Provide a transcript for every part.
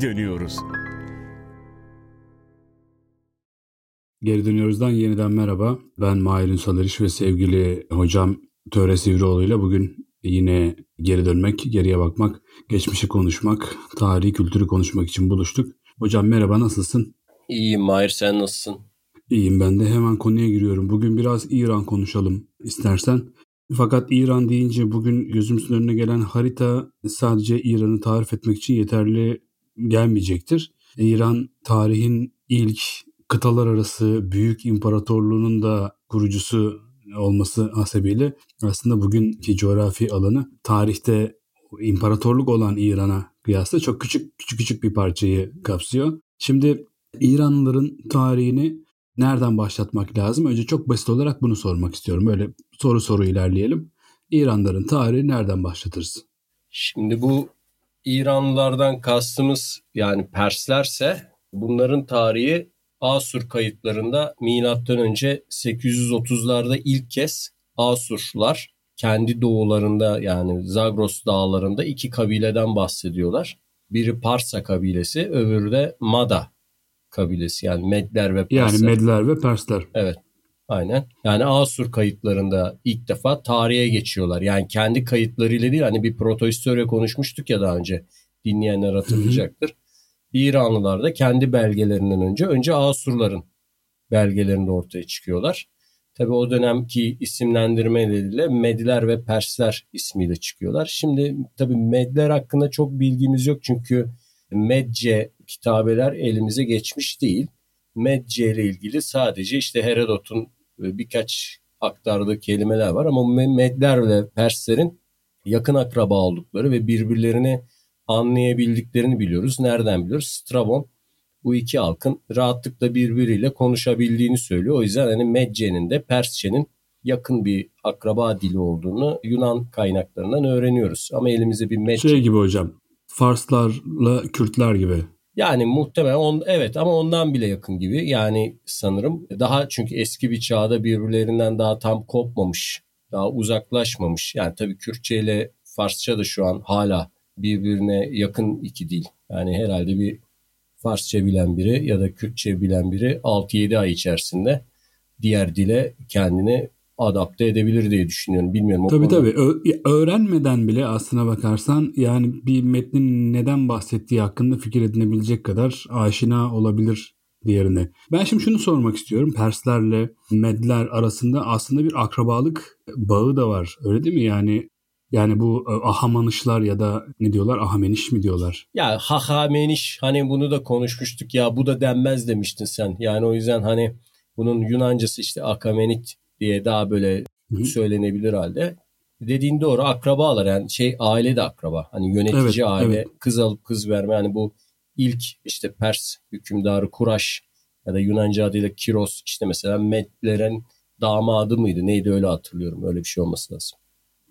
geri dönüyoruz. Geri dönüyoruzdan yeniden merhaba. Ben Mahir Ünsal Eriş ve sevgili hocam Töre Sivrioğlu ile bugün yine geri dönmek, geriye bakmak, geçmişi konuşmak, tarihi kültürü konuşmak için buluştuk. Hocam merhaba nasılsın? İyiyim Mahir sen nasılsın? İyiyim ben de hemen konuya giriyorum. Bugün biraz İran konuşalım istersen. Fakat İran deyince bugün gözümüzün önüne gelen harita sadece İran'ı tarif etmek için yeterli gelmeyecektir. İran tarihin ilk kıtalar arası büyük imparatorluğunun da kurucusu olması hasebiyle aslında bugünkü coğrafi alanı tarihte imparatorluk olan İran'a kıyasla çok küçük küçük küçük bir parçayı kapsıyor. Şimdi İranlıların tarihini nereden başlatmak lazım? Önce çok basit olarak bunu sormak istiyorum. Böyle soru soru ilerleyelim. İranlıların tarihi nereden başlatırız? Şimdi bu İranlılardan kastımız yani Perslerse bunların tarihi Asur kayıtlarında milattan önce 830'larda ilk kez Asurlar kendi doğularında yani Zagros dağlarında iki kabileden bahsediyorlar. Biri Parsa kabilesi, öbürü de Mada kabilesi yani Medler ve Persler. Yani Medler ve Persler. Evet. Aynen. Yani Asur kayıtlarında ilk defa tarihe geçiyorlar. Yani kendi kayıtlarıyla değil hani bir protohistoria konuşmuştuk ya daha önce. Dinleyenler hatırlayacaktır. Hı hı. İranlılar da kendi belgelerinden önce önce Asurların belgelerinde ortaya çıkıyorlar. Tabi o dönemki isimlendirmeleriyle Medler ve Persler ismiyle çıkıyorlar. Şimdi tabi Medler hakkında çok bilgimiz yok çünkü Medce kitabeler elimize geçmiş değil. Medce ile ilgili sadece işte Herodot'un birkaç aktardığı kelimeler var ama Medler ve Perslerin yakın akraba oldukları ve birbirlerini anlayabildiklerini biliyoruz. Nereden biliyoruz? Strabon bu iki halkın rahatlıkla birbiriyle konuşabildiğini söylüyor. O yüzden hani Medce'nin de Persçe'nin yakın bir akraba dili olduğunu Yunan kaynaklarından öğreniyoruz. Ama elimizde bir Medce... Şey gibi hocam, Farslarla Kürtler gibi. Yani muhtemelen on, evet ama ondan bile yakın gibi. Yani sanırım daha çünkü eski bir çağda birbirlerinden daha tam kopmamış, daha uzaklaşmamış. Yani tabii Kürtçe ile Farsça da şu an hala birbirine yakın iki dil. Yani herhalde bir Farsça bilen biri ya da Kürtçe bilen biri 6-7 ay içerisinde diğer dile kendini adapte edebilir diye düşünüyorum. Bilmiyorum. O tabii konuda. tabii. Ö- öğrenmeden bile aslına bakarsan yani bir metnin neden bahsettiği hakkında fikir edinebilecek kadar aşina olabilir diğerine. Ben şimdi şunu sormak istiyorum. Perslerle Medler arasında aslında bir akrabalık bağı da var. Öyle değil mi? Yani yani bu e, ahamanışlar ya da ne diyorlar ahameniş mi diyorlar? Ya hahameniş hani bunu da konuşmuştuk ya bu da denmez demiştin sen. Yani o yüzden hani bunun Yunancası işte akamenit diye daha böyle söylenebilir halde. Dediğin doğru akrabalar yani şey aile de akraba. Hani yönetici evet, aile evet. kız alıp kız verme hani bu ilk işte Pers hükümdarı Kuraş ya da Yunanca adıyla Kiros işte mesela Medlerin damadı mıydı neydi öyle hatırlıyorum öyle bir şey olması lazım.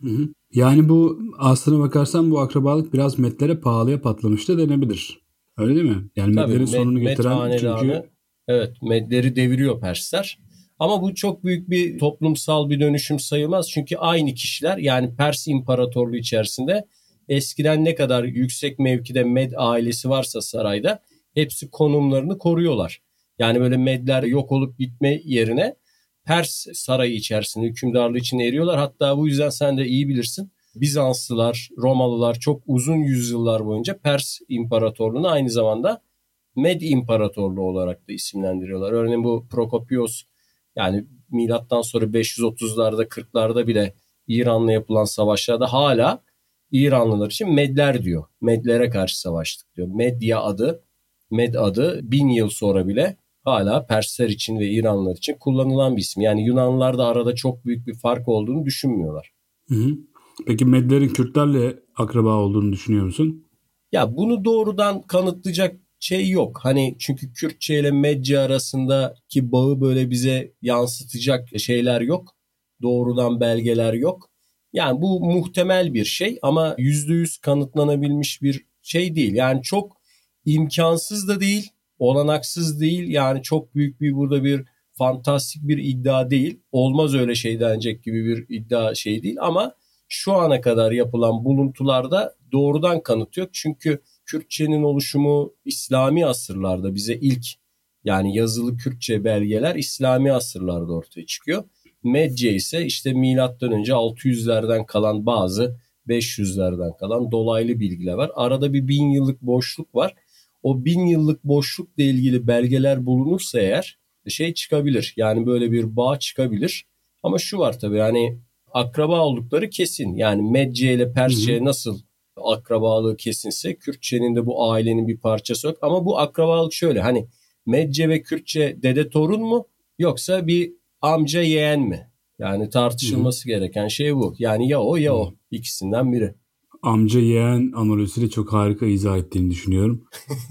Hı hı. Yani bu aslına bakarsan bu akrabalık biraz metlere pahalıya patlamış da denebilir. Öyle değil mi? Yani Tabii, metlerin med, sonunu getiren met çünkü... Evet medleri deviriyor Persler. Ama bu çok büyük bir toplumsal bir dönüşüm sayılmaz. Çünkü aynı kişiler yani Pers İmparatorluğu içerisinde eskiden ne kadar yüksek mevkide Med ailesi varsa sarayda hepsi konumlarını koruyorlar. Yani böyle Medler yok olup gitme yerine Pers sarayı içerisinde hükümdarlığı için eriyorlar. Hatta bu yüzden sen de iyi bilirsin. Bizanslılar, Romalılar çok uzun yüzyıllar boyunca Pers İmparatorluğunu aynı zamanda Med İmparatorluğu olarak da isimlendiriyorlar. Örneğin bu Prokopios yani milattan sonra 530'larda 40'larda bile İran'la yapılan savaşlarda hala İranlılar için Medler diyor. Medlere karşı savaştık diyor. Medya adı, Med adı bin yıl sonra bile hala Persler için ve İranlılar için kullanılan bir isim. Yani Yunanlılar da arada çok büyük bir fark olduğunu düşünmüyorlar. Hı hı. Peki Medlerin Kürtlerle akraba olduğunu düşünüyor musun? Ya bunu doğrudan kanıtlayacak şey yok. Hani çünkü Kürtçe ile Medce arasındaki bağı böyle bize yansıtacak şeyler yok. Doğrudan belgeler yok. Yani bu muhtemel bir şey ama yüzde yüz kanıtlanabilmiş bir şey değil. Yani çok imkansız da değil olanaksız değil. Yani çok büyük bir burada bir fantastik bir iddia değil. Olmaz öyle şey denecek gibi bir iddia şey değil ama şu ana kadar yapılan buluntularda doğrudan kanıt yok. Çünkü Kürtçenin oluşumu İslami asırlarda bize ilk yani yazılı Kürtçe belgeler İslami asırlarda ortaya çıkıyor. Medce ise işte milattan önce 600'lerden kalan bazı 500'lerden kalan dolaylı bilgiler var. Arada bir bin yıllık boşluk var. O bin yıllık boşlukla ilgili belgeler bulunursa eğer şey çıkabilir. Yani böyle bir bağ çıkabilir. Ama şu var tabii yani akraba oldukları kesin. Yani Medce ile Persçe nasıl akrabalığı kesinse Kürtçenin de bu ailenin bir parçası yok. Ama bu akrabalık şöyle hani Medce ve Kürtçe dede torun mu yoksa bir amca yeğen mi? Yani tartışılması Hı. gereken şey bu. Yani ya o ya Hı. o ikisinden biri. Amca yeğen analojisiyle çok harika izah ettiğini düşünüyorum.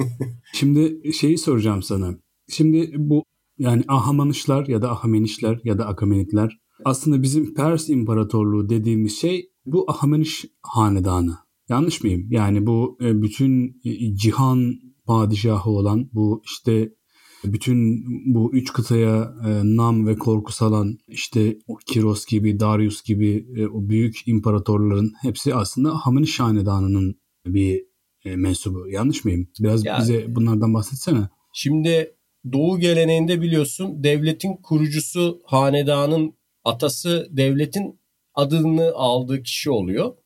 Şimdi şeyi soracağım sana. Şimdi bu yani Ahamanışlar ya da Ahamenişler ya da Akamenitler aslında bizim Pers İmparatorluğu dediğimiz şey bu Ahameniş hanedanı. Yanlış mıyım? Yani bu e, bütün e, cihan padişahı olan bu işte bütün bu üç kıtaya e, nam ve korku salan işte Kiros gibi, Darius gibi e, o büyük imparatorların hepsi aslında Hamaniş Hanedanı'nın bir e, mensubu. Yanlış mıyım? Biraz yani, bize bunlardan bahsetsene. Şimdi Doğu geleneğinde biliyorsun devletin kurucusu hanedanın atası devletin adını aldığı kişi oluyor.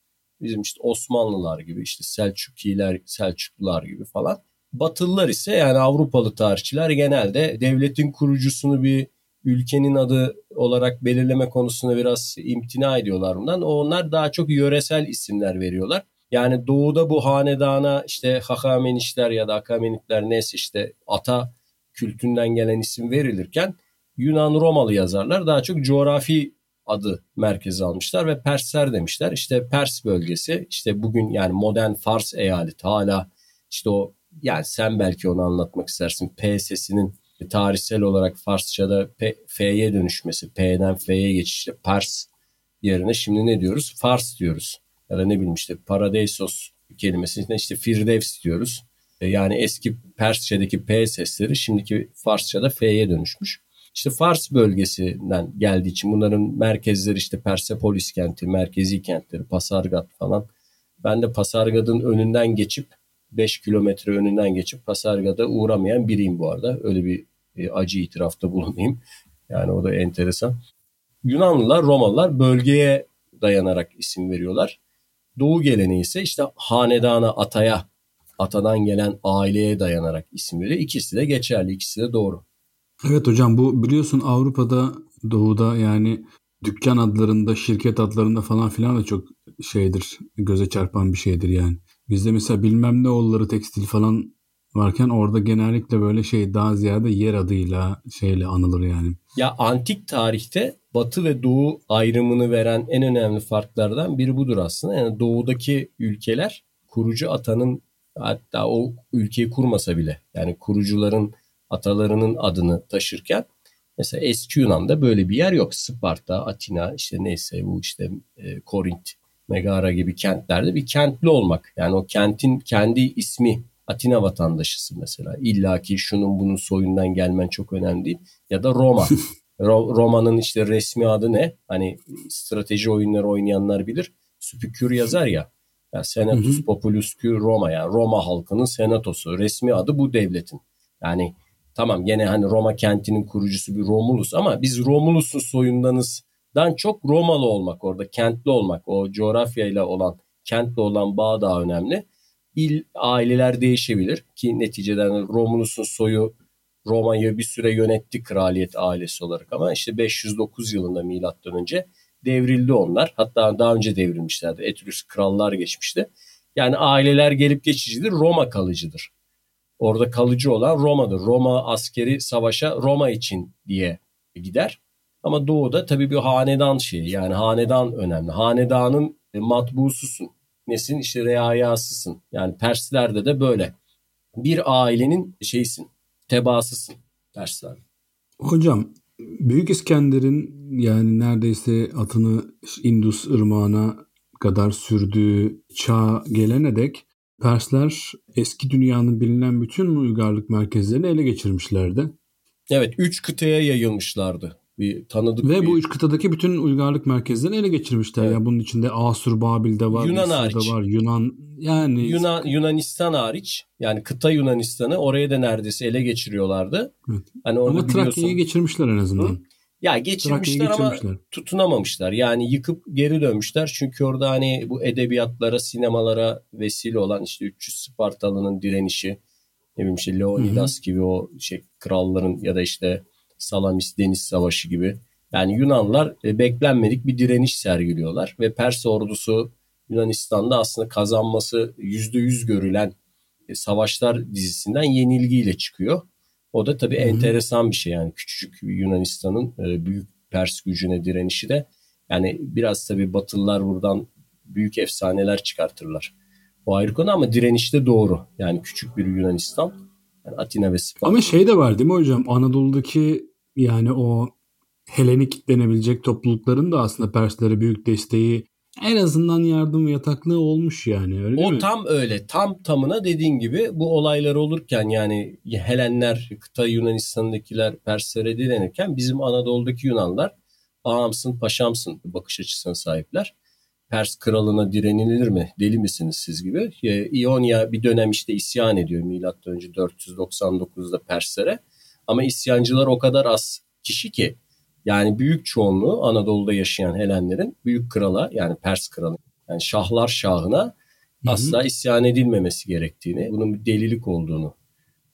Bizim işte Osmanlılar gibi işte Selçukiler, Selçuklular gibi falan. Batılılar ise yani Avrupalı tarihçiler genelde devletin kurucusunu bir ülkenin adı olarak belirleme konusunda biraz imtina ediyorlar bundan. Onlar daha çok yöresel isimler veriyorlar. Yani doğuda bu hanedana işte Hakamenişler ya da Akamenitler neyse işte ata kültünden gelen isim verilirken Yunan Romalı yazarlar daha çok coğrafi adı merkeze almışlar ve Persler demişler. İşte Pers bölgesi işte bugün yani modern Fars eyaleti hala işte o yani sen belki onu anlatmak istersin. P sesinin tarihsel olarak Farsçada P, F'ye dönüşmesi, P'den F'ye geçişte Pars yerine şimdi ne diyoruz? Fars diyoruz. Ya da ne bileyim işte Paradeisos kelimesine işte Firdevs diyoruz. E, yani eski Persçedeki P sesleri şimdiki Farsçada F'ye dönüşmüş. İşte Fars bölgesinden geldiği için bunların merkezleri işte Persepolis kenti, merkezi kentleri, Pasargat falan. Ben de Pasargat'ın önünden geçip 5 kilometre önünden geçip Pasarga'da uğramayan biriyim bu arada. Öyle bir e, acı itirafta bulunayım. Yani o da enteresan. Yunanlılar, Romalılar bölgeye dayanarak isim veriyorlar. Doğu geleneği ise işte hanedana, ataya, atadan gelen aileye dayanarak isim veriyor. İkisi de geçerli, ikisi de doğru. Evet hocam bu biliyorsun Avrupa'da, Doğu'da yani dükkan adlarında, şirket adlarında falan filan da çok şeydir, göze çarpan bir şeydir yani. Bizde mesela bilmem ne oğulları tekstil falan varken orada genellikle böyle şey daha ziyade yer adıyla şeyle anılır yani. Ya antik tarihte batı ve doğu ayrımını veren en önemli farklardan biri budur aslında. Yani doğudaki ülkeler kurucu atanın hatta o ülkeyi kurmasa bile yani kurucuların atalarının adını taşırken mesela eski Yunan'da böyle bir yer yok. Sparta, Atina işte neyse bu işte e, Korint Megara gibi kentlerde bir kentli olmak. Yani o kentin kendi ismi Atina vatandaşısın mesela. İlla ki şunun bunun soyundan gelmen çok önemli değil. Ya da Roma. Roma'nın işte resmi adı ne? Hani strateji oyunları oynayanlar bilir. Spükür yazar ya. Yani Senatus Populus Roma yani Roma halkının senatosu. Resmi adı bu devletin. Yani tamam gene hani Roma kentinin kurucusu bir Romulus ama biz Romulus'un soyundanız dan çok Romalı olmak orada, kentli olmak, o coğrafyayla olan, kentle olan bağ daha önemli. İl, aileler değişebilir ki neticeden Romulus'un soyu Roma'yı bir süre yönetti kraliyet ailesi olarak ama işte 509 yılında milattan önce devrildi onlar. Hatta daha önce devrilmişlerdi. Etrüs krallar geçmişti. Yani aileler gelip geçicidir, Roma kalıcıdır. Orada kalıcı olan Roma'dır. Roma askeri savaşa Roma için diye gider. Ama doğuda tabii bir hanedan şeyi yani hanedan önemli. Hanedanın e, matbususun. Nesin? işte reayasısın. Yani Perslerde de böyle. Bir ailenin şeysin, tebaasısın Persler. Hocam Büyük İskender'in yani neredeyse atını Indus ırmağına kadar sürdüğü çağ gelene dek Persler eski dünyanın bilinen bütün uygarlık merkezlerini ele geçirmişlerdi. Evet, üç kıtaya yayılmışlardı Bir tanıdık Ve bir... bu üç kıtadaki bütün uygarlık merkezlerini ele geçirmişler. Evet. Yani bunun içinde Asur Babil'de var, Yunan Mısır'da hariç. var, Yunan yani Yunan Yunanistan hariç yani kıta Yunanistan'ı oraya da neredeyse ele geçiriyorlardı. Evet. Hani ama Trakya'yı biliyorsun- geçirmişler en azından. Hı? Ya geçirmişler ama tutunamamışlar. Yani yıkıp geri dönmüşler. Çünkü orada hani bu edebiyatlara, sinemalara vesile olan işte 300 Spartalı'nın direnişi, ne bileyim işte Leonidas gibi o şey kralların ya da işte Salamis Deniz Savaşı gibi. Yani Yunanlar e, beklenmedik bir direniş sergiliyorlar ve Pers ordusu Yunanistan'da aslında kazanması %100 görülen e, savaşlar dizisinden yenilgiyle çıkıyor. O da tabii Hı hı. enteresan bir şey yani küçücük Yunanistan'ın e, büyük Pers gücüne direnişi de yani biraz tabii Batılılar buradan büyük efsaneler çıkartırlar. O ayrı konu ama direniş de doğru. Yani küçük bir Yunanistan. Yani Atina ve Sparta. Ama şey de var değil mi hocam? Anadolu'daki yani o Helenik denebilecek toplulukların da aslında Perslere büyük desteği en azından yardım yataklığı olmuş yani öyle O mi? tam öyle. Tam tamına dediğin gibi bu olaylar olurken yani Helenler, kıta Yunanistan'dakiler Perslere direnirken bizim Anadolu'daki Yunanlar ağamsın paşamsın bakış açısına sahipler. Pers kralına direnilir mi? Deli misiniz siz gibi? İonya bir dönem işte isyan ediyor milattan önce 499'da Perslere. Ama isyancılar o kadar az kişi ki yani büyük çoğunluğu Anadolu'da yaşayan Helenlerin büyük krala yani Pers kralı yani şahlar şahına Hı hı. asla isyan edilmemesi gerektiğini, bunun bir delilik olduğunu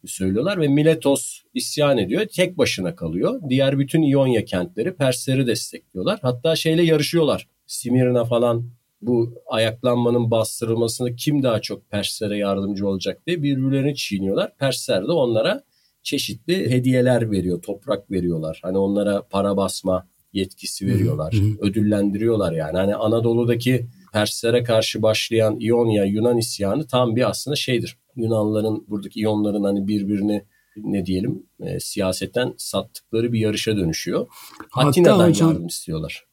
söylüyorlar ve Miletos isyan ediyor. Tek başına kalıyor. Diğer bütün İonya kentleri Persleri destekliyorlar. Hatta şeyle yarışıyorlar. Simirna falan bu ayaklanmanın bastırılmasında kim daha çok Perslere yardımcı olacak diye birbirlerini çiğniyorlar. Persler de onlara çeşitli hediyeler veriyor, toprak veriyorlar. Hani onlara para basma yetkisi veriyorlar. Hı hı. Ödüllendiriyorlar yani. Hani Anadolu'daki Perslere karşı başlayan İonya Yunan isyanı tam bir aslında şeydir. Yunanların buradaki İyonların hani birbirini ne diyelim e, siyasetten sattıkları bir yarışa dönüşüyor. Hatta Atina'dan hocam- yardım istiyorlar.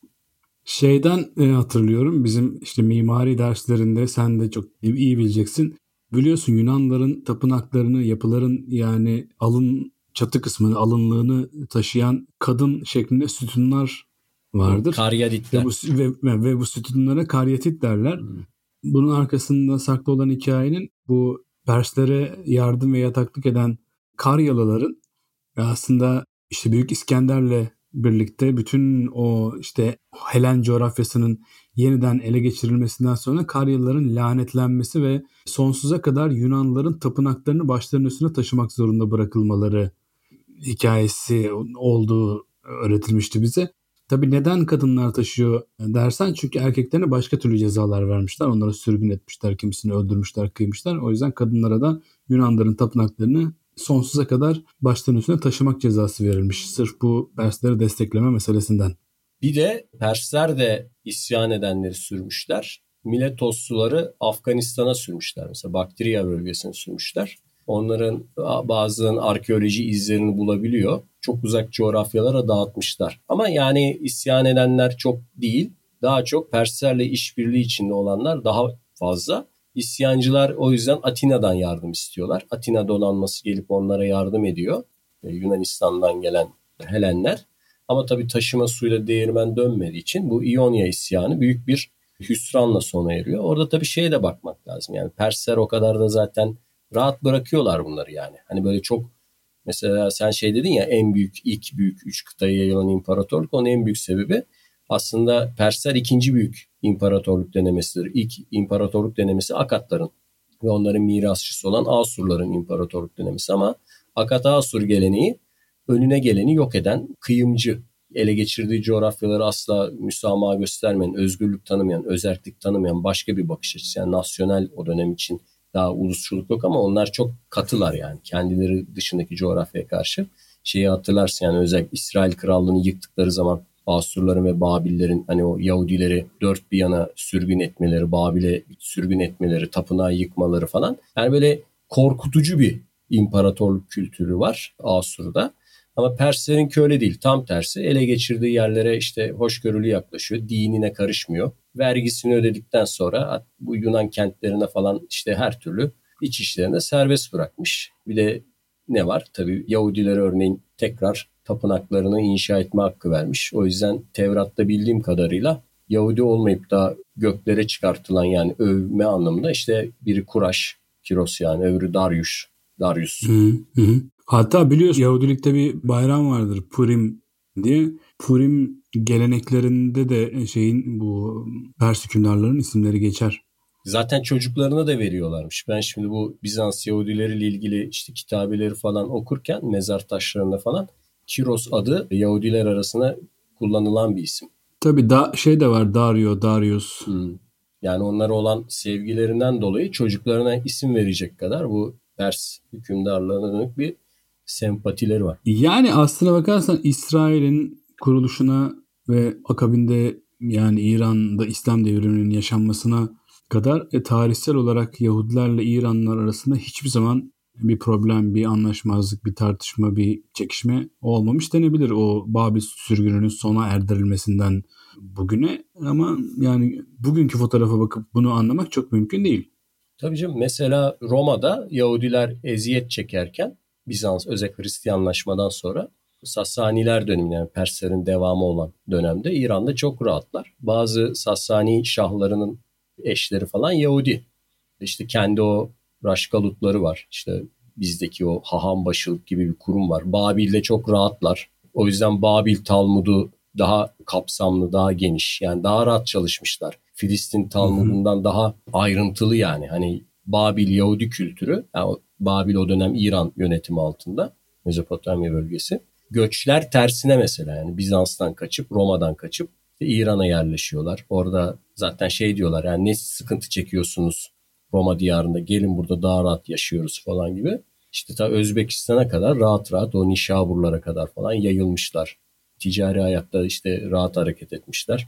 Şeyden e, hatırlıyorum bizim işte mimari derslerinde sen de çok iyi bileceksin. Biliyorsun Yunanların tapınaklarını, yapıların yani alın çatı kısmını, alınlığını taşıyan kadın şeklinde sütunlar vardır. Karyaditler. Ve bu, ve, ve, bu sütunlara karyatit derler. Bunun arkasında saklı olan hikayenin bu Perslere yardım ve yataklık eden Karyalıların aslında işte Büyük İskender'le birlikte bütün o işte Helen coğrafyasının yeniden ele geçirilmesinden sonra Karyalıların lanetlenmesi ve sonsuza kadar Yunanlıların tapınaklarını başlarının üstüne taşımak zorunda bırakılmaları hikayesi olduğu öğretilmişti bize. Tabii neden kadınlar taşıyor dersen çünkü erkeklerine başka türlü cezalar vermişler. Onları sürgün etmişler, kimisini öldürmüşler, kıymışlar. O yüzden kadınlara da Yunanların tapınaklarını sonsuza kadar başlarının üstüne taşımak cezası verilmiş. Sırf bu Persleri destekleme meselesinden. Bir de Persler de isyan edenleri sürmüşler. Miletosluları Afganistan'a sürmüşler. Mesela Baktriya bölgesine sürmüşler. Onların bazılarının arkeoloji izlerini bulabiliyor. Çok uzak coğrafyalara dağıtmışlar. Ama yani isyan edenler çok değil. Daha çok Perslerle işbirliği içinde olanlar daha fazla. İsyancılar o yüzden Atina'dan yardım istiyorlar. Atina donanması gelip onlara yardım ediyor. Ee, Yunanistan'dan gelen Helenler. Ama tabii taşıma suyla değirmen dönmediği için bu İonya isyanı büyük bir hüsranla sona eriyor. Orada tabii şeye de bakmak lazım. Yani Persler o kadar da zaten rahat bırakıyorlar bunları yani. Hani böyle çok mesela sen şey dedin ya en büyük ilk büyük üç kıtaya yayılan imparatorluk onun en büyük sebebi aslında Persler ikinci büyük imparatorluk denemesidir. İlk imparatorluk denemesi Akatların ve onların mirasçısı olan Asurların imparatorluk denemesi ama Akat Asur geleneği önüne geleni yok eden kıyımcı ele geçirdiği coğrafyaları asla müsamaha göstermeyen, özgürlük tanımayan, özerklik tanımayan başka bir bakış açısı. Yani nasyonel o dönem için daha ulusçuluk yok ama onlar çok katılar yani kendileri dışındaki coğrafyaya karşı. Şeyi hatırlarsın yani özellikle İsrail krallığını yıktıkları zaman Asurların ve Babillerin hani o Yahudileri dört bir yana sürgün etmeleri, Babil'e sürgün etmeleri, tapınağı yıkmaları falan. Yani böyle korkutucu bir imparatorluk kültürü var Asur'da. Ama Perslerinki öyle değil. Tam tersi ele geçirdiği yerlere işte hoşgörülü yaklaşıyor. Dinine karışmıyor. Vergisini ödedikten sonra bu Yunan kentlerine falan işte her türlü iç işlerine serbest bırakmış. Bir de ne var? Tabii Yahudiler örneğin tekrar tapınaklarını inşa etme hakkı vermiş. O yüzden Tevrat'ta bildiğim kadarıyla Yahudi olmayıp da göklere çıkartılan yani övme anlamında işte biri Kuraş, Kiros yani öbürü Darius. Darius. Hı hı. Hatta biliyorsun Yahudilikte bir bayram vardır Purim diye. Purim geleneklerinde de şeyin bu Pers hükümdarların isimleri geçer. Zaten çocuklarına da veriyorlarmış. Ben şimdi bu Bizans Yahudileriyle ilgili işte kitabeleri falan okurken mezar taşlarında falan Kiros adı Yahudiler arasında kullanılan bir isim. Tabii da şey de var Dario, Darius. Hmm. Yani onlara olan sevgilerinden dolayı çocuklarına isim verecek kadar bu Pers hükümdarlarına dönük bir sempatileri var. Yani aslına bakarsan İsrail'in kuruluşuna ve akabinde yani İran'da İslam devriminin yaşanmasına kadar e, tarihsel olarak Yahudilerle İranlılar arasında hiçbir zaman bir problem, bir anlaşmazlık, bir tartışma, bir çekişme olmamış denebilir o Babil sürgününün sona erdirilmesinden bugüne ama yani bugünkü fotoğrafa bakıp bunu anlamak çok mümkün değil. Tabii canım mesela Roma'da Yahudiler eziyet çekerken Bizans özellikle Hristiyanlaşmadan sonra Sassaniler döneminde yani Perslerin devamı olan dönemde İran'da çok rahatlar. Bazı Sassani şahlarının eşleri falan Yahudi. İşte kendi o raşkalutları var. İşte bizdeki o haham başılık gibi bir kurum var. Babil'de çok rahatlar. O yüzden Babil Talmud'u daha kapsamlı, daha geniş. Yani daha rahat çalışmışlar. Filistin Talmud'undan daha ayrıntılı yani. Hani Babil Yahudi kültürü, yani Babil o dönem İran yönetimi altında, Mezopotamya bölgesi. Göçler tersine mesela yani Bizans'tan kaçıp, Roma'dan kaçıp İran'a yerleşiyorlar. Orada zaten şey diyorlar yani ne sıkıntı çekiyorsunuz Roma diyarında gelin burada daha rahat yaşıyoruz falan gibi. İşte ta Özbekistan'a kadar rahat rahat o Nişaburlara kadar falan yayılmışlar. Ticari hayatta işte rahat hareket etmişler.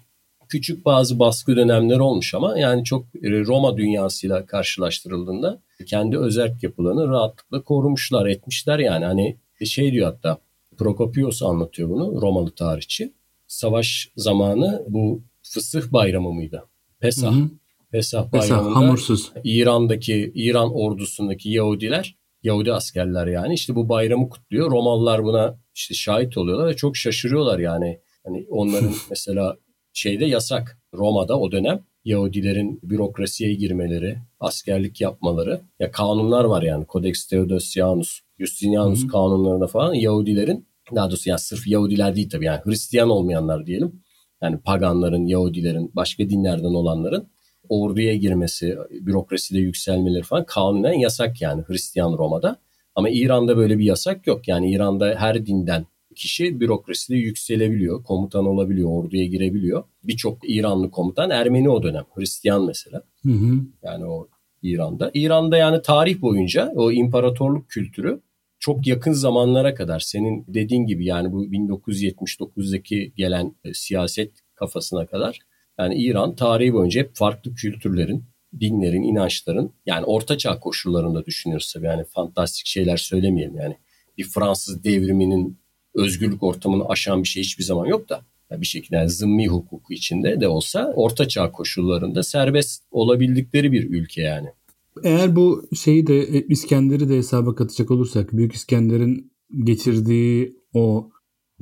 Küçük bazı baskı dönemleri olmuş ama yani çok Roma dünyasıyla karşılaştırıldığında kendi özerk yapılarını rahatlıkla korumuşlar, etmişler yani. Hani şey diyor hatta Prokopios anlatıyor bunu Romalı tarihçi. Savaş zamanı bu fısıh bayramı mıydı? Pesah. Hı hı. Pesah bayramında Pesah, hamursuz. İran'daki İran ordusundaki Yahudiler Yahudi askerler yani işte bu bayramı kutluyor. Romalılar buna işte şahit oluyorlar ve çok şaşırıyorlar yani. Hani onların mesela şeyde yasak Roma'da o dönem Yahudilerin bürokrasiye girmeleri, askerlik yapmaları. Ya kanunlar var yani. Codex Theodosianus, Justinianus Hı-hı. kanunlarında falan Yahudilerin daha doğrusu yani sırf Yahudiler değil tabii yani Hristiyan olmayanlar diyelim. Yani paganların, Yahudilerin, başka dinlerden olanların orduya girmesi, bürokraside yükselmeleri falan kanunen yasak yani Hristiyan Roma'da. Ama İran'da böyle bir yasak yok. Yani İran'da her dinden kişi bürokraside yükselebiliyor, komutan olabiliyor, orduya girebiliyor. Birçok İranlı komutan Ermeni o dönem, Hristiyan mesela. Hı hı. Yani o İran'da. İran'da yani tarih boyunca o imparatorluk kültürü çok yakın zamanlara kadar senin dediğin gibi yani bu 1979'daki gelen e, siyaset kafasına kadar yani İran tarihi boyunca hep farklı kültürlerin, dinlerin, inançların yani ortaçağ koşullarında düşünüyoruz tabii yani fantastik şeyler söylemeyelim yani. Bir Fransız devriminin özgürlük ortamını aşan bir şey hiçbir zaman yok da bir şekilde yani zımmi hukuku içinde de olsa ortaçağ koşullarında serbest olabildikleri bir ülke yani. Eğer bu şeyi de e, İskender'i de hesaba katacak olursak Büyük İskender'in getirdiği o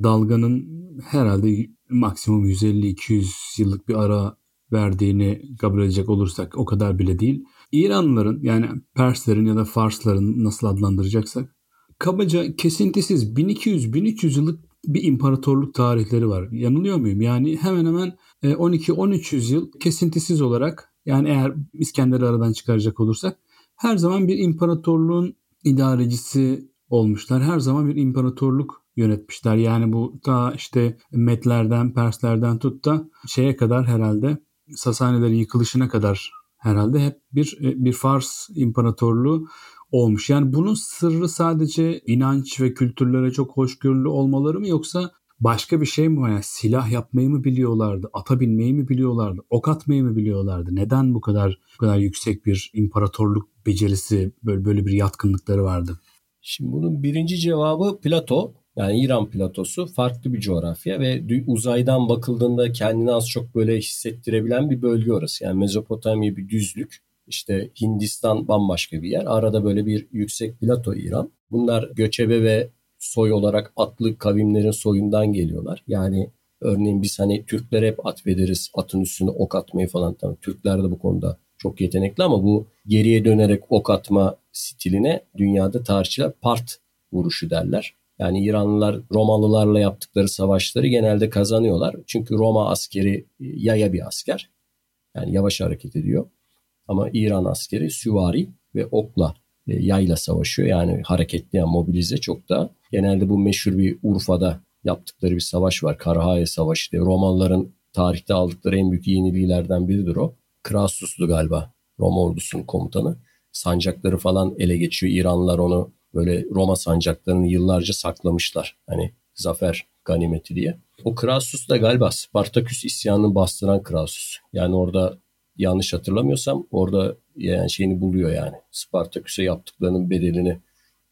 dalganın herhalde maksimum 150-200 yıllık bir ara verdiğini kabul edecek olursak o kadar bile değil. İranlıların yani Perslerin ya da Farsların nasıl adlandıracaksak kabaca kesintisiz 1200-1300 yıllık bir imparatorluk tarihleri var. Yanılıyor muyum? Yani hemen hemen 12-1300 e, yıl kesintisiz olarak yani eğer İskender'i aradan çıkaracak olursak her zaman bir imparatorluğun idarecisi olmuşlar. Her zaman bir imparatorluk yönetmişler. Yani bu ta işte Metlerden, Perslerden tut da şeye kadar herhalde Sasanilerin yıkılışına kadar herhalde hep bir bir Fars imparatorluğu olmuş. Yani bunun sırrı sadece inanç ve kültürlere çok hoşgörülü olmaları mı yoksa başka bir şey mi var? Yani silah yapmayı mı biliyorlardı? Ata binmeyi mi biliyorlardı? Ok atmayı mı biliyorlardı? Neden bu kadar bu kadar yüksek bir imparatorluk becerisi böyle böyle bir yatkınlıkları vardı? Şimdi bunun birinci cevabı Plato. Yani İran platosu farklı bir coğrafya ve uzaydan bakıldığında kendini az çok böyle hissettirebilen bir bölge orası. Yani Mezopotamya bir düzlük. İşte Hindistan bambaşka bir yer. Arada böyle bir yüksek plato İran. Bunlar göçebe ve soy olarak atlı kavimlerin soyundan geliyorlar. Yani örneğin biz hani Türkler hep atfederiz atın üstüne ok atmayı falan. Tamam, Türkler de bu konuda çok yetenekli ama bu geriye dönerek ok atma stiline dünyada tarihçiler part vuruşu derler. Yani İranlılar Romalılarla yaptıkları savaşları genelde kazanıyorlar. Çünkü Roma askeri yaya bir asker. Yani yavaş hareket ediyor. Ama İran askeri süvari ve okla e, yayla savaşıyor. Yani hareketli yani mobilize çok da. Genelde bu meşhur bir Urfa'da yaptıkları bir savaş var. Karahaya Savaşı diye. Romalıların tarihte aldıkları en büyük yeniliğilerden biridir o. Krasus'tu galiba Roma ordusunun komutanı. Sancakları falan ele geçiyor. İranlılar onu böyle Roma sancaklarını yıllarca saklamışlar. Hani zafer ganimeti diye. O Krasus da galiba Spartaküs isyanını bastıran Krasus. Yani orada yanlış hatırlamıyorsam orada yani şeyini buluyor yani. Spartaküs'e yaptıklarının bedelini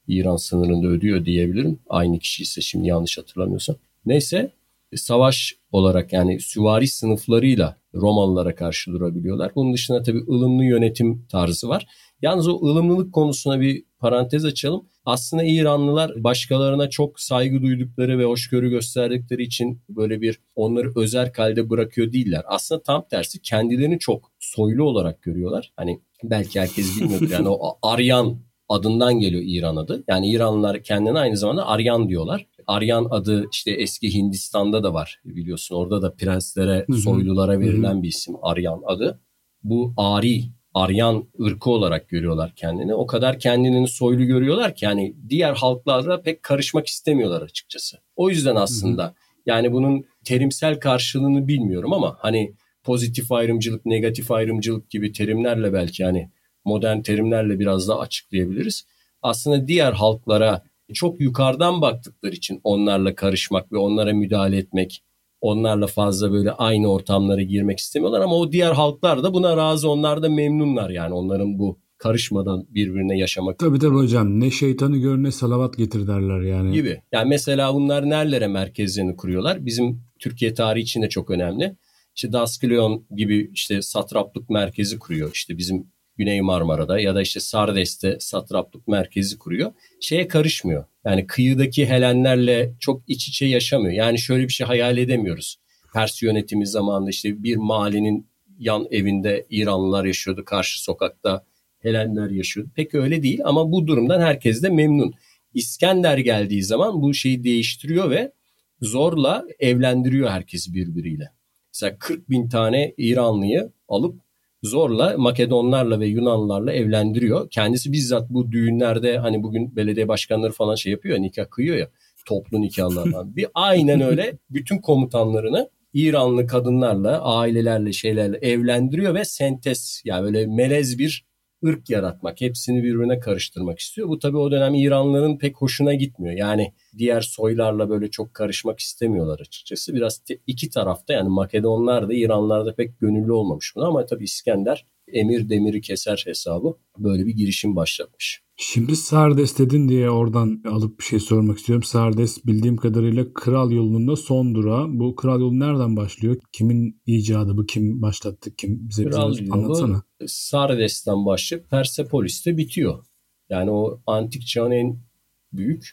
İran sınırında ödüyor diyebilirim. Aynı kişi ise şimdi yanlış hatırlamıyorsam. Neyse savaş olarak yani süvari sınıflarıyla Romalılara karşı durabiliyorlar. Bunun dışında tabii ılımlı yönetim tarzı var. Yalnız o ılımlılık konusuna bir parantez açalım. Aslında İranlılar başkalarına çok saygı duydukları ve hoşgörü gösterdikleri için böyle bir onları özel kalde bırakıyor değiller. Aslında tam tersi kendilerini çok soylu olarak görüyorlar. Hani belki herkes bilmiyordur yani o Aryan adından geliyor İran adı. Yani İranlılar kendine aynı zamanda Aryan diyorlar. Aryan adı işte eski Hindistan'da da var biliyorsun. Orada da prenslere, soylulara verilen bir isim Aryan adı. Bu Ari Aryan ırkı olarak görüyorlar kendini. O kadar kendini soylu görüyorlar ki yani diğer halklarla pek karışmak istemiyorlar açıkçası. O yüzden aslında yani bunun terimsel karşılığını bilmiyorum ama hani pozitif ayrımcılık, negatif ayrımcılık gibi terimlerle belki hani modern terimlerle biraz daha açıklayabiliriz. Aslında diğer halklara çok yukarıdan baktıkları için onlarla karışmak ve onlara müdahale etmek Onlarla fazla böyle aynı ortamlara girmek istemiyorlar ama o diğer halklar da buna razı. Onlar da memnunlar yani onların bu karışmadan birbirine yaşamak. Tabii tabii hocam ne şeytanı gör ne salavat getir derler yani. Gibi. Yani mesela bunlar nerelere merkezlerini kuruyorlar? Bizim Türkiye tarihi için de çok önemli. İşte Daskleon gibi işte satraplık merkezi kuruyor. İşte bizim Güney Marmara'da ya da işte Sardes'te satraplık merkezi kuruyor. Şeye karışmıyor. Yani kıyıdaki Helenlerle çok iç içe yaşamıyor. Yani şöyle bir şey hayal edemiyoruz. Pers yönetimi zamanında işte bir mahallenin yan evinde İranlılar yaşıyordu. Karşı sokakta Helenler yaşıyordu. Pek öyle değil ama bu durumdan herkes de memnun. İskender geldiği zaman bu şeyi değiştiriyor ve zorla evlendiriyor herkesi birbiriyle. Mesela 40 bin tane İranlıyı alıp zorla Makedonlarla ve Yunanlarla evlendiriyor. Kendisi bizzat bu düğünlerde hani bugün belediye başkanları falan şey yapıyor ya nikah kıyıyor ya toplu nikahlardan. bir aynen öyle bütün komutanlarını İranlı kadınlarla, ailelerle, şeylerle evlendiriyor ve sentez yani böyle melez bir ırk yaratmak, hepsini birbirine karıştırmak istiyor. Bu tabii o dönem İranlıların pek hoşuna gitmiyor. Yani diğer soylarla böyle çok karışmak istemiyorlar açıkçası. Biraz iki tarafta yani Makedonlar da İranlar da pek gönüllü olmamış buna ama tabii İskender emir demiri keser hesabı böyle bir girişim başlatmış. Şimdi Sardes dedin diye oradan alıp bir şey sormak istiyorum. Sardes bildiğim kadarıyla kral yolunda son durağı. Bu kral yolu nereden başlıyor? Kimin icadı bu? Kim başlattı? Kim bize, kral bize anlatsana. Sardes'ten başlayıp Persepolis'te bitiyor. Yani o antik çağın en büyük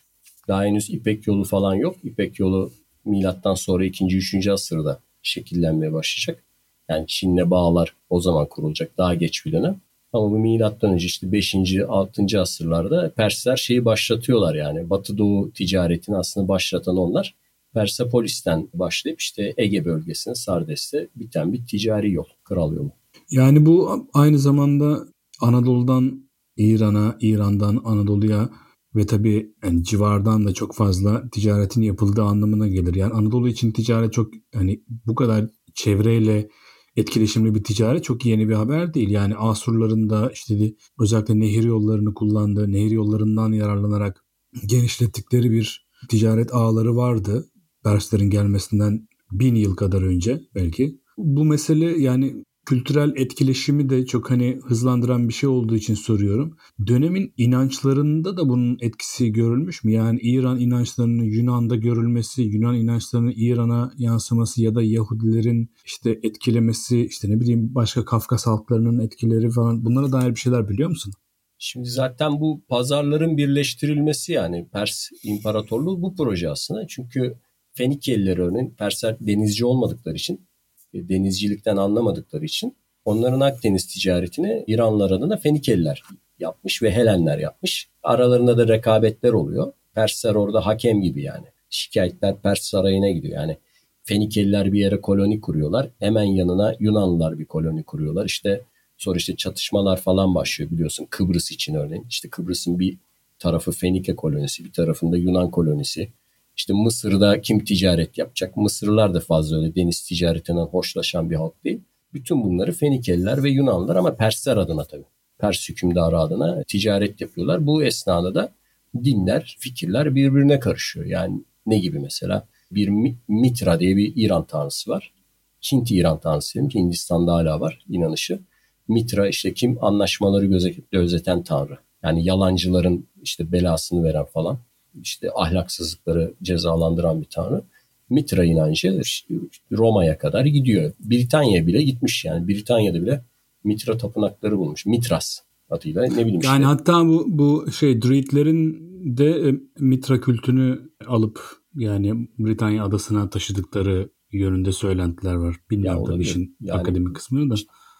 daha henüz İpek yolu falan yok. İpek yolu milattan sonra 2. 3. asırda şekillenmeye başlayacak. Yani Çin'le bağlar o zaman kurulacak. Daha geç bir dönem. Ama bu milattan önce işte 5. 6. asırlarda Persler şeyi başlatıyorlar yani. Batı Doğu ticaretini aslında başlatan onlar. Persepolis'ten başlayıp işte Ege bölgesine Sardes'te biten bir ticari yol, kral yolu. Yani bu aynı zamanda Anadolu'dan İran'a, İran'dan Anadolu'ya ve tabii yani civardan da çok fazla ticaretin yapıldığı anlamına gelir. Yani Anadolu için ticaret çok hani bu kadar çevreyle etkileşimli bir ticaret çok yeni bir haber değil. Yani Asurların da işte özellikle nehir yollarını kullandığı, nehir yollarından yararlanarak genişlettikleri bir ticaret ağları vardı. Perslerin gelmesinden bin yıl kadar önce belki. Bu mesele yani kültürel etkileşimi de çok hani hızlandıran bir şey olduğu için soruyorum. Dönemin inançlarında da bunun etkisi görülmüş mü? Yani İran inançlarının Yunan'da görülmesi, Yunan inançlarının İran'a yansıması ya da Yahudilerin işte etkilemesi, işte ne bileyim başka Kafkas halklarının etkileri falan bunlara dair bir şeyler biliyor musun? Şimdi zaten bu pazarların birleştirilmesi yani Pers İmparatorluğu bu proje aslında. Çünkü Fenikeliler örneğin Persler denizci olmadıkları için, denizcilikten anlamadıkları için onların Akdeniz ticaretini İranlılar adına Fenikeliler yapmış ve Helenler yapmış. Aralarında da rekabetler oluyor. Persler orada hakem gibi yani. Şikayetler Pers sarayına gidiyor. Yani Fenikeliler bir yere koloni kuruyorlar. Hemen yanına Yunanlılar bir koloni kuruyorlar. İşte sonra işte çatışmalar falan başlıyor biliyorsun Kıbrıs için örneğin. İşte Kıbrıs'ın bir tarafı Fenike kolonisi, bir tarafında Yunan kolonisi. İşte Mısır'da kim ticaret yapacak? Mısırlılar da fazla öyle deniz ticaretinden hoşlaşan bir halk değil. Bütün bunları Fenikeliler ve Yunanlılar ama Persler adına tabii. Pers hükümdarı adına ticaret yapıyorlar. Bu esnada da dinler, fikirler birbirine karışıyor. Yani ne gibi mesela? Bir Mitra diye bir İran tanrısı var. Hint İran tanrısı diyelim ki Hindistan'da hala var inanışı. Mitra işte kim anlaşmaları gözeten tanrı. Yani yalancıların işte belasını veren falan işte ahlaksızlıkları cezalandıran bir tanrı. Mitra inancı Roma'ya kadar gidiyor. Britanya bile gitmiş yani. Britanya'da bile Mitra tapınakları bulmuş. Mitras adıyla ne bileyim işte. Yani hatta bu bu şey Druidlerin de e, Mitra kültünü alıp yani Britanya adasına taşıdıkları yönünde söylentiler var. Bilmiyorum tabii işin yani, akademik kısmını da.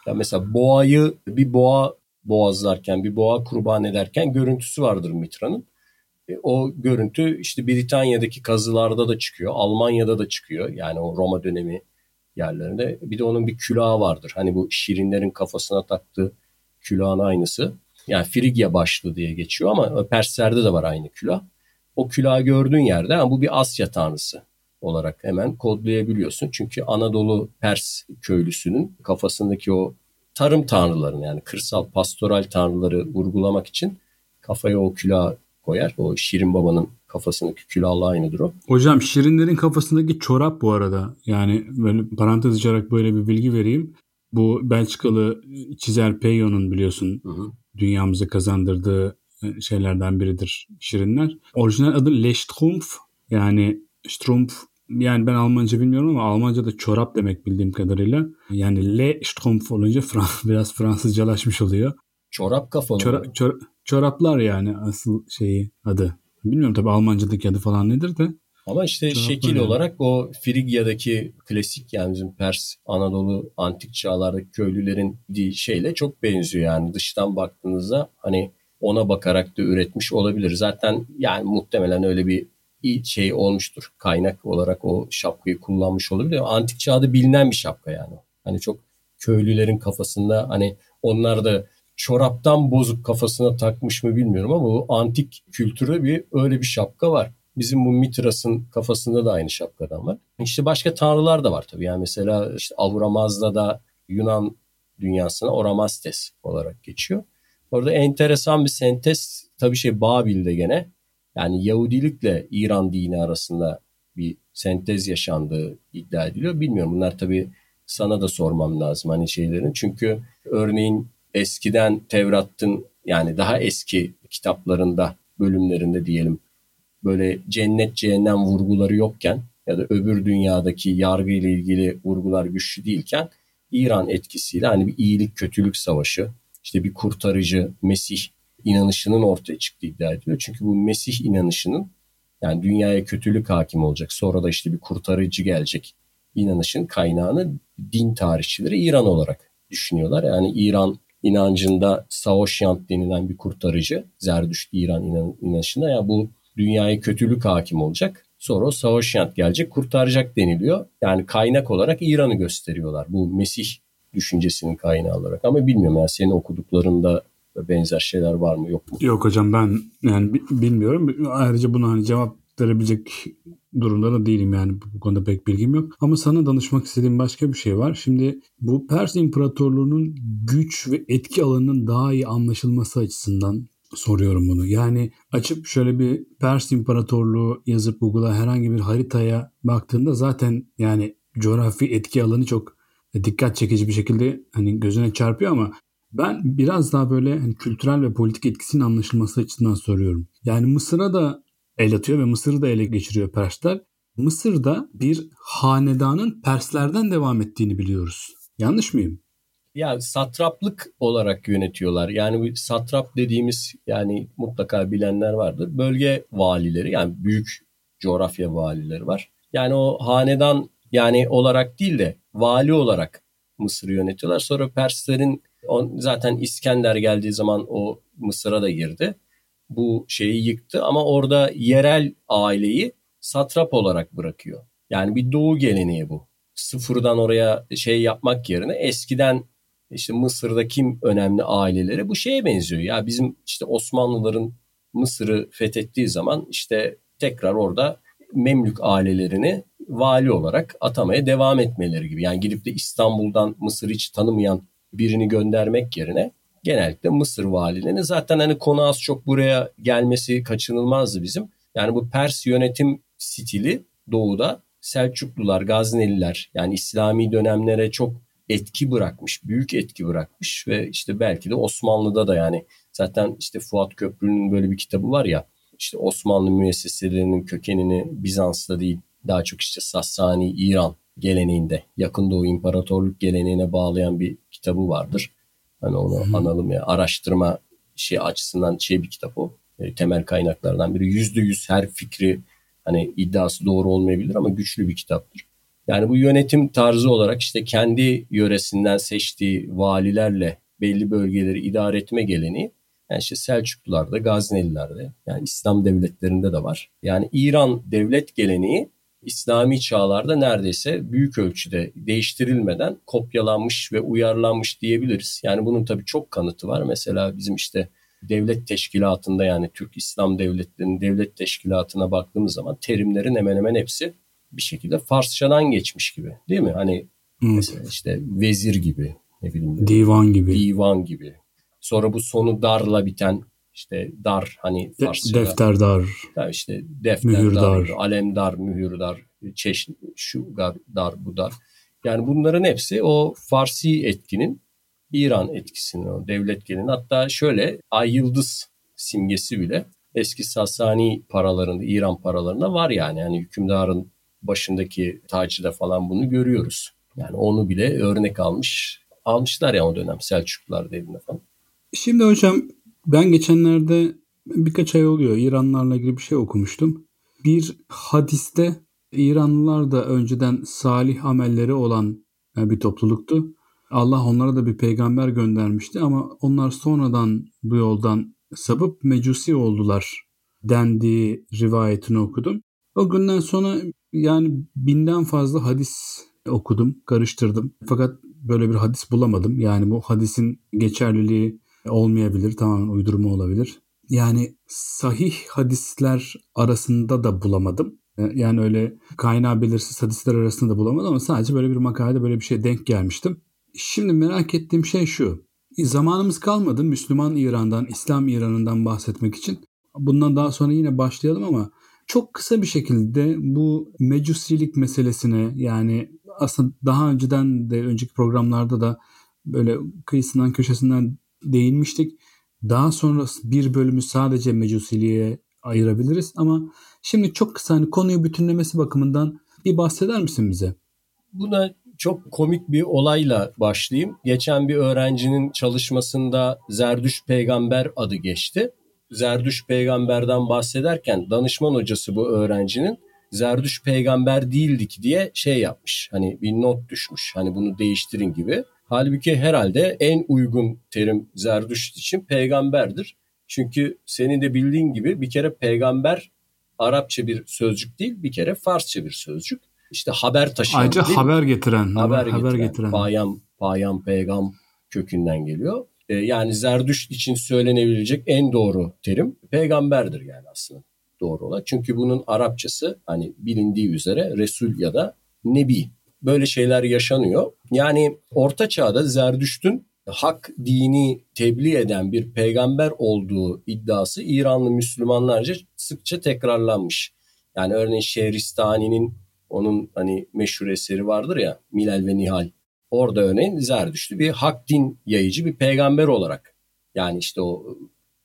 Ya mesela boğayı bir boğa boğazlarken, bir boğa kurban ederken görüntüsü vardır Mitra'nın. E, o görüntü işte Britanya'daki kazılarda da çıkıyor. Almanya'da da çıkıyor. Yani o Roma dönemi yerlerinde. Bir de onun bir külahı vardır. Hani bu şirinlerin kafasına taktığı külahın aynısı. Yani Frigya başlı diye geçiyor ama Perslerde de var aynı külah. O külahı gördüğün yerde yani bu bir Asya tanrısı olarak hemen kodlayabiliyorsun. Çünkü Anadolu Pers köylüsünün kafasındaki o tarım tanrılarını yani kırsal pastoral tanrıları vurgulamak için kafaya o külah koyar. O Şirin Baba'nın kafasındaki külahla aynıdır o. Hocam Şirinlerin kafasındaki çorap bu arada. Yani böyle parantez açarak böyle bir bilgi vereyim. Bu Belçikalı çizer Peyon'un biliyorsun hı hı. dünyamıza kazandırdığı e, şeylerden biridir Şirinler. Orijinal adı Le Strumpf yani Strumpf yani ben Almanca bilmiyorum ama Almanca da çorap demek bildiğim kadarıyla. Yani Le Strumpf olunca biraz Fransızcalaşmış oluyor. Çorap kafalı. Çora, çor, çoraplar yani asıl şeyi adı. Bilmiyorum tabii Almanca'daki adı falan nedir de. Ama işte çoraplar şekil yani. olarak o Frigya'daki klasik yani bizim Pers, Anadolu antik çağlardaki köylülerin şeyle çok benziyor yani dıştan baktığınızda hani ona bakarak da üretmiş olabilir. Zaten yani muhtemelen öyle bir şey olmuştur. Kaynak olarak o şapkayı kullanmış olabilir. Antik çağda bilinen bir şapka yani. Hani çok köylülerin kafasında hani onlar da çoraptan bozuk kafasına takmış mı bilmiyorum ama bu antik kültüre bir öyle bir şapka var. Bizim bu Mitras'ın kafasında da aynı şapkadan var. İşte başka tanrılar da var tabii. Yani mesela işte Avuramaz'da da Yunan dünyasına Oramastes olarak geçiyor. Orada enteresan bir sentez tabii şey Babil'de gene yani Yahudilikle İran dini arasında bir sentez yaşandığı iddia ediliyor. Bilmiyorum bunlar tabii sana da sormam lazım hani şeylerin. Çünkü örneğin eskiden Tevrat'ın yani daha eski kitaplarında bölümlerinde diyelim böyle cennet cehennem vurguları yokken ya da öbür dünyadaki yargı ile ilgili vurgular güçlü değilken İran etkisiyle hani bir iyilik kötülük savaşı işte bir kurtarıcı Mesih inanışının ortaya çıktığı iddia ediliyor. Çünkü bu Mesih inanışının yani dünyaya kötülük hakim olacak sonra da işte bir kurtarıcı gelecek inanışın kaynağını din tarihçileri İran olarak düşünüyorlar. Yani İran inancında Saoşyant denilen bir kurtarıcı Zerdüşt İran inan inanışında ya bu dünyaya kötülük hakim olacak. Sonra o Saoşyant gelecek kurtaracak deniliyor. Yani kaynak olarak İran'ı gösteriyorlar. Bu Mesih düşüncesinin kaynağı olarak. Ama bilmiyorum yani senin okuduklarında benzer şeyler var mı yok mu? Yok hocam ben yani bilmiyorum. Ayrıca buna hani cevap verebilecek durumda da değilim yani bu konuda pek bilgim yok. Ama sana danışmak istediğim başka bir şey var. Şimdi bu Pers İmparatorluğu'nun güç ve etki alanının daha iyi anlaşılması açısından soruyorum bunu. Yani açıp şöyle bir Pers İmparatorluğu yazıp Google'a herhangi bir haritaya baktığında zaten yani coğrafi etki alanı çok dikkat çekici bir şekilde hani gözüne çarpıyor ama ben biraz daha böyle hani kültürel ve politik etkisinin anlaşılması açısından soruyorum. Yani Mısır'a da el atıyor ve Mısır'ı da ele geçiriyor Persler. Mısır'da bir hanedanın Perslerden devam ettiğini biliyoruz. Yanlış mıyım? Ya satraplık olarak yönetiyorlar. Yani satrap dediğimiz yani mutlaka bilenler vardır. Bölge valileri yani büyük coğrafya valileri var. Yani o hanedan yani olarak değil de vali olarak Mısır'ı yönetiyorlar. Sonra Perslerin zaten İskender geldiği zaman o Mısır'a da girdi. Bu şeyi yıktı ama orada yerel aileyi satrap olarak bırakıyor. Yani bir doğu geleneği bu. Sıfırdan oraya şey yapmak yerine eskiden işte Mısır'da kim önemli aileleri bu şeye benziyor. Ya bizim işte Osmanlıların Mısır'ı fethettiği zaman işte tekrar orada Memlük ailelerini vali olarak atamaya devam etmeleri gibi. Yani gidip de İstanbul'dan Mısır hiç tanımayan birini göndermek yerine genellikle Mısır valilerini zaten hani konu az çok buraya gelmesi kaçınılmazdı bizim. Yani bu Pers yönetim stili doğuda Selçuklular, Gazneliler yani İslami dönemlere çok etki bırakmış, büyük etki bırakmış ve işte belki de Osmanlı'da da yani zaten işte Fuat Köprü'nün böyle bir kitabı var ya işte Osmanlı müesseselerinin kökenini Bizans'ta değil daha çok işte Sassani, İran geleneğinde, yakın doğu imparatorluk geleneğine bağlayan bir kitabı vardır. Hani onu hmm. analım ya araştırma şey açısından şey bir kitap o. E, temel kaynaklardan biri. Yüzde yüz her fikri hani iddiası doğru olmayabilir ama güçlü bir kitaptır. Yani bu yönetim tarzı olarak işte kendi yöresinden seçtiği valilerle belli bölgeleri idare etme geleneği yani işte Selçuklularda, Gaznelilerde yani İslam devletlerinde de var. Yani İran devlet geleneği İslami çağlarda neredeyse büyük ölçüde değiştirilmeden kopyalanmış ve uyarlanmış diyebiliriz. Yani bunun tabii çok kanıtı var. Mesela bizim işte devlet teşkilatında yani Türk İslam devletlerinin devlet teşkilatına baktığımız zaman terimlerin hemen hemen hepsi bir şekilde Farsçadan geçmiş gibi değil mi? Hani hmm. mesela işte vezir gibi ne bileyim. Divan gibi. Divan gibi. Sonra bu sonu darla biten işte dar hani Farsça'da. Defter dar. Ya işte defter mühür dar, dar, alem dar, mühür dar, çeşit şu dar, bu dar. Yani bunların hepsi o Farsi etkinin İran etkisinin o devlet gelin. Hatta şöyle ay yıldız simgesi bile eski Sasani paralarında, İran paralarında var yani. Yani hükümdarın başındaki tacıda falan bunu görüyoruz. Yani onu bile örnek almış. Almışlar ya o dönem Selçuklular dediğinde falan. Şimdi hocam ben geçenlerde birkaç ay oluyor İranlarla ilgili bir şey okumuştum. Bir hadiste İranlılar da önceden salih amelleri olan bir topluluktu. Allah onlara da bir peygamber göndermişti ama onlar sonradan bu yoldan sapıp mecusi oldular dendiği rivayetini okudum. O günden sonra yani binden fazla hadis okudum, karıştırdım. Fakat böyle bir hadis bulamadım. Yani bu hadisin geçerliliği olmayabilir, tamamen uydurma olabilir. Yani sahih hadisler arasında da bulamadım. Yani öyle kaynağı belirsiz hadisler arasında da bulamadım ama sadece böyle bir makalede böyle bir şey denk gelmiştim. Şimdi merak ettiğim şey şu. Zamanımız kalmadı Müslüman İran'dan, İslam İran'ından bahsetmek için. Bundan daha sonra yine başlayalım ama çok kısa bir şekilde bu mecusilik meselesine yani aslında daha önceden de önceki programlarda da böyle kıyısından köşesinden değinmiştik. Daha sonra bir bölümü sadece mecusiliğe ayırabiliriz ama şimdi çok kısa hani konuyu bütünlemesi bakımından bir bahseder misin bize? Buna çok komik bir olayla başlayayım. Geçen bir öğrencinin çalışmasında Zerdüş peygamber adı geçti. Zerdüş peygamberden bahsederken danışman hocası bu öğrencinin Zerdüş peygamber değildik diye şey yapmış. Hani bir not düşmüş. Hani bunu değiştirin gibi. Halbuki herhalde en uygun terim Zerdüşt için peygamberdir. Çünkü senin de bildiğin gibi bir kere peygamber Arapça bir sözcük değil, bir kere Farsça bir sözcük. İşte haber taşıyan. Ayrıca haber getiren. Haber, haber getiren. getiren. Payam, payam, peygam kökünden geliyor. Ee, yani Zerdüşt için söylenebilecek en doğru terim peygamberdir yani aslında doğru olan. Çünkü bunun Arapçası hani bilindiği üzere Resul ya da Nebi böyle şeyler yaşanıyor. Yani Orta Çağ'da Zerdüşt'ün hak dini tebliğ eden bir peygamber olduğu iddiası İranlı Müslümanlarca sıkça tekrarlanmış. Yani örneğin Şehristani'nin onun hani meşhur eseri vardır ya Milal ve Nihal. orada örneğin Zerdüştü bir hak din yayıcı bir peygamber olarak yani işte o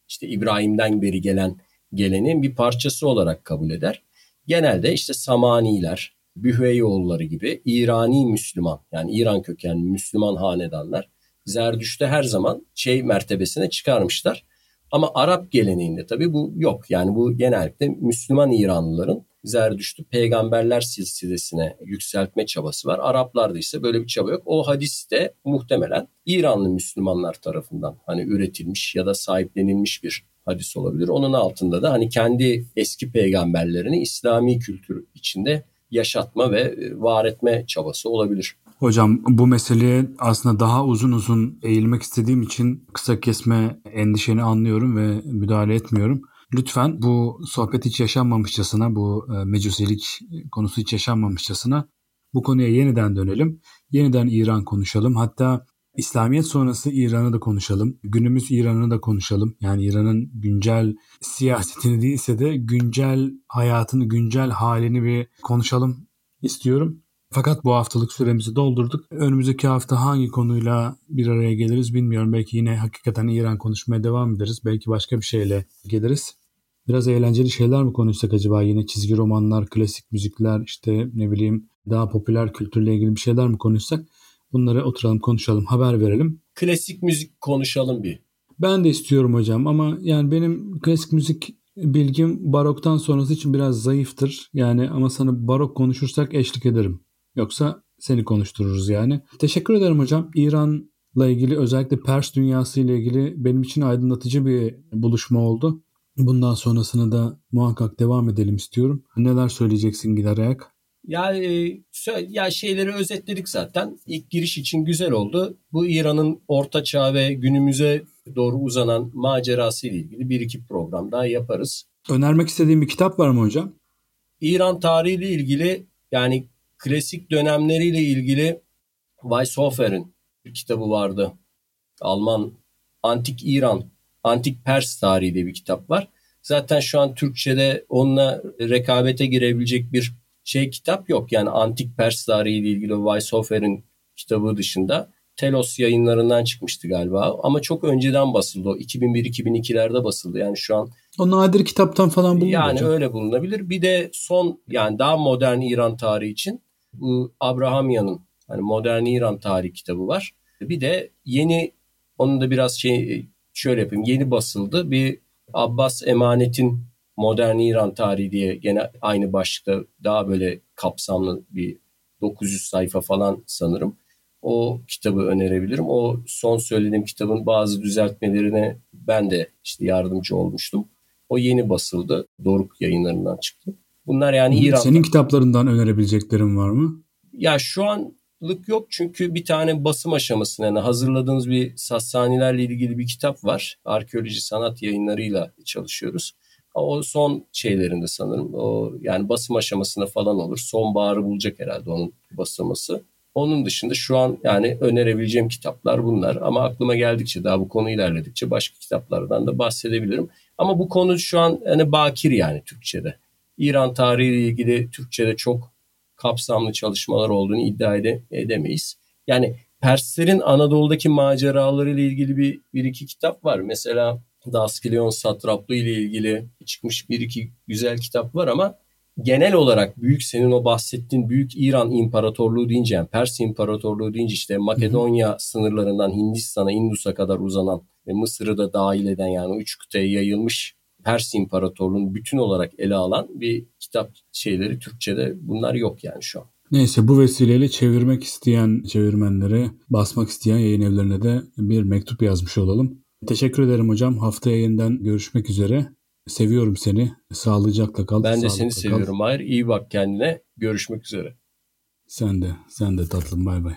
işte İbrahim'den beri gelen gelenin bir parçası olarak kabul eder. Genelde işte Samaniler, Bühveyoğulları gibi İrani Müslüman yani İran kökenli Müslüman hanedanlar Zerdüşt'te her zaman şey mertebesine çıkarmışlar. Ama Arap geleneğinde tabii bu yok. Yani bu genellikle Müslüman İranlıların Zerdüşt'ü peygamberler silsilesine yükseltme çabası var. Araplarda ise böyle bir çaba yok. O hadis de muhtemelen İranlı Müslümanlar tarafından hani üretilmiş ya da sahiplenilmiş bir hadis olabilir. Onun altında da hani kendi eski peygamberlerini İslami kültür içinde yaşatma ve e, var etme çabası olabilir. Hocam bu meseleye aslında daha uzun uzun eğilmek istediğim için kısa kesme endişeni anlıyorum ve müdahale etmiyorum. Lütfen bu sohbet hiç yaşanmamışçasına, bu e, mecusilik konusu hiç yaşanmamışçasına bu konuya yeniden dönelim. Yeniden İran konuşalım. Hatta İslamiyet sonrası İran'ı da konuşalım. Günümüz İran'ı da konuşalım. Yani İran'ın güncel siyasetini değilse de güncel hayatını, güncel halini bir konuşalım istiyorum. Fakat bu haftalık süremizi doldurduk. Önümüzdeki hafta hangi konuyla bir araya geliriz bilmiyorum. Belki yine hakikaten İran konuşmaya devam ederiz. Belki başka bir şeyle geliriz. Biraz eğlenceli şeyler mi konuşsak acaba? Yine çizgi romanlar, klasik müzikler, işte ne bileyim daha popüler kültürle ilgili bir şeyler mi konuşsak? Bunları oturalım konuşalım, haber verelim. Klasik müzik konuşalım bir. Ben de istiyorum hocam ama yani benim klasik müzik bilgim baroktan sonrası için biraz zayıftır. Yani ama sana barok konuşursak eşlik ederim. Yoksa seni konuştururuz yani. Teşekkür ederim hocam. İran'la ilgili özellikle Pers dünyası ile ilgili benim için aydınlatıcı bir buluşma oldu. Bundan sonrasını da muhakkak devam edelim istiyorum. Neler söyleyeceksin gider ayak? Yani ya şeyleri özetledik zaten. İlk giriş için güzel oldu. Bu İran'ın orta çağ ve günümüze doğru uzanan macerası ile ilgili bir iki program daha yaparız. Önermek istediğim bir kitap var mı hocam? İran tarihiyle ilgili yani klasik dönemleriyle ilgili Weishofer'in bir kitabı vardı. Alman Antik İran, Antik Pers tarihi diye bir kitap var. Zaten şu an Türkçe'de onunla rekabete girebilecek bir şey kitap yok. Yani Antik Pers tarihi ile ilgili Weishofer'in kitabı dışında Telos yayınlarından çıkmıştı galiba. Ama çok önceden basıldı o. 2001-2002'lerde basıldı. Yani şu an o nadir kitaptan falan bulunur Yani hocam. öyle bulunabilir. Bir de son yani daha modern İran tarihi için bu Abrahamyan'ın hani modern İran tarihi kitabı var. Bir de yeni onun da biraz şey şöyle yapayım. Yeni basıldı. Bir Abbas Emanet'in Modern İran Tarihi diye gene aynı başlıkta daha böyle kapsamlı bir 900 sayfa falan sanırım. O kitabı önerebilirim. O son söylediğim kitabın bazı düzeltmelerine ben de işte yardımcı olmuştum. O yeni basıldı. Doruk yayınlarından çıktı. Bunlar yani İran. Senin kitaplarından önerebileceklerin var mı? Ya şu anlık yok çünkü bir tane basım aşamasında yani hazırladığımız bir Sassanilerle ilgili bir kitap var. Arkeoloji sanat yayınlarıyla çalışıyoruz. O son şeylerinde sanırım. O yani basım aşamasında falan olur. Sonbaharı bulacak herhalde onun basılması. Onun dışında şu an yani önerebileceğim kitaplar bunlar. Ama aklıma geldikçe daha bu konu ilerledikçe başka kitaplardan da bahsedebilirim. Ama bu konu şu an hani bakir yani Türkçe'de. İran tarihiyle ilgili Türkçe'de çok kapsamlı çalışmalar olduğunu iddia ede, edemeyiz. Yani Perslerin Anadolu'daki maceraları ile ilgili bir, bir iki kitap var. Mesela Daskilion satraplığı ile ilgili çıkmış bir iki güzel kitap var ama genel olarak büyük senin o bahsettiğin büyük İran İmparatorluğu deyince yani Pers İmparatorluğu deyince işte Makedonya hı hı. sınırlarından Hindistan'a, Indus'a kadar uzanan ve Mısır'ı da dahil eden yani üç kıtaya yayılmış Pers İmparatorluğu'nu bütün olarak ele alan bir kitap şeyleri Türkçe'de bunlar yok yani şu an. Neyse bu vesileyle çevirmek isteyen çevirmenlere, basmak isteyen yayın evlerine de bir mektup yazmış olalım. Teşekkür ederim hocam. Haftaya yeniden görüşmek üzere. Seviyorum seni. Sağlıcakla kal. Ben de seni kal. seviyorum. Hayır iyi bak kendine. Görüşmek üzere. Sen de. Sen de tatlım. Bay bay.